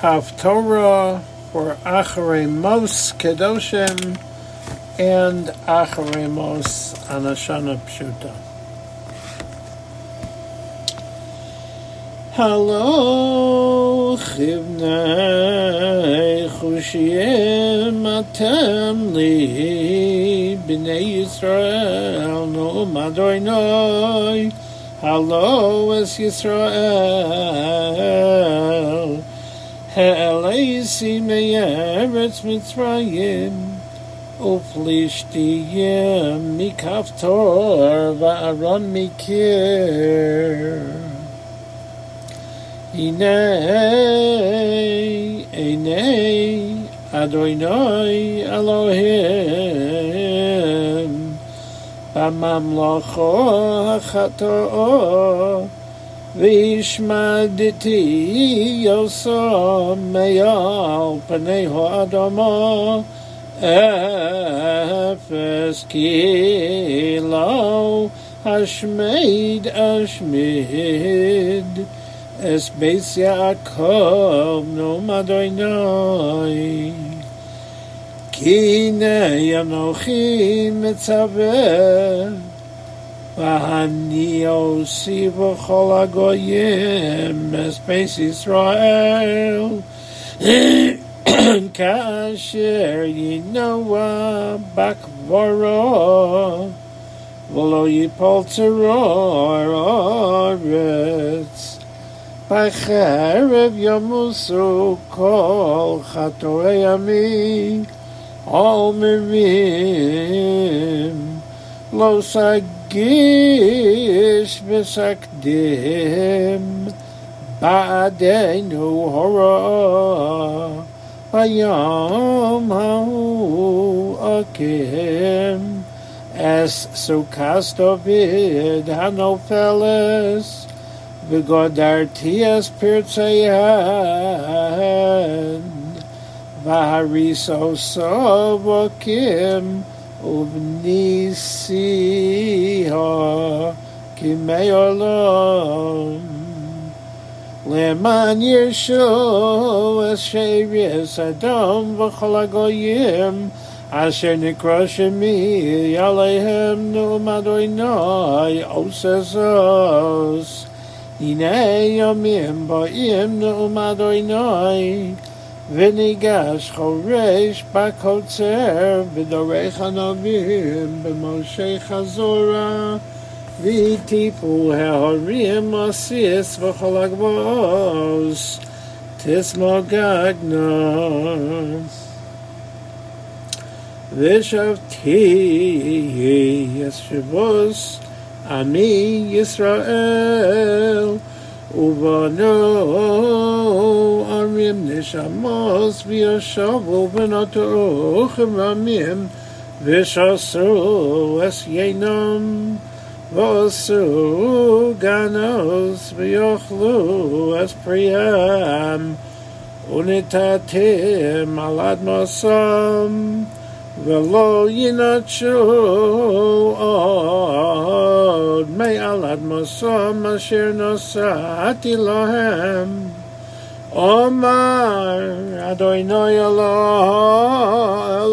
Haftorah for Acharei Mos Kedoshim and Acharei Mos Anashana Pshuta. Hello, Chivnei Chushiyim Atem Li B'nei Yisrael No Madoinoi Hello, Es Yisrael Ha'aleisi me'eretz Mitzrayim Uflishtiyim mikaftor va'aron mikir. Hinei, Einei, Adonai Elohim B'mamlacho ha'chato'o והשמדתי יוסו מעל פני האדמה אפס כי לא השמיד אשמיד אס בייס יעקב נום אדוני כי הנה אנוכי מצווה ואני אוסיף בכל הגויים מספייס ישראל כאשר ינוע בקברו ולא ייפול צרור אורץ בחרב ימוסו כל חטואי עמי עומרים los agish v'sakdim ba'adenu hora bayom ha'u akim es sukastovid hanofeles v'godartias pirtseyan v'harisos avokim והריסו סובוקים ובניסיהו כמי עולם למען ירשו את שריס אדום וכל הגויים אשר נקרא שמי עליהם נאום אדוני עושה זוס הנה ימים באים נאום אדוני וניגש חורש בקוצר בדורך הנביאים במשה חזורה והטיפו ההורים עשיס וכל הגבוס תסמוגגנו ושבתי ישבוס עמי ישראל ובנו ערים נשמוס וישבו ונטעו חממים ושסו אס ינום ועשו גנוס ויאכלו אס פריהם ונתתם על אדמוסם ולא ינטשו עוד מעל אדמוסם אשר נשאתי להם אומר אדוני אלוהיך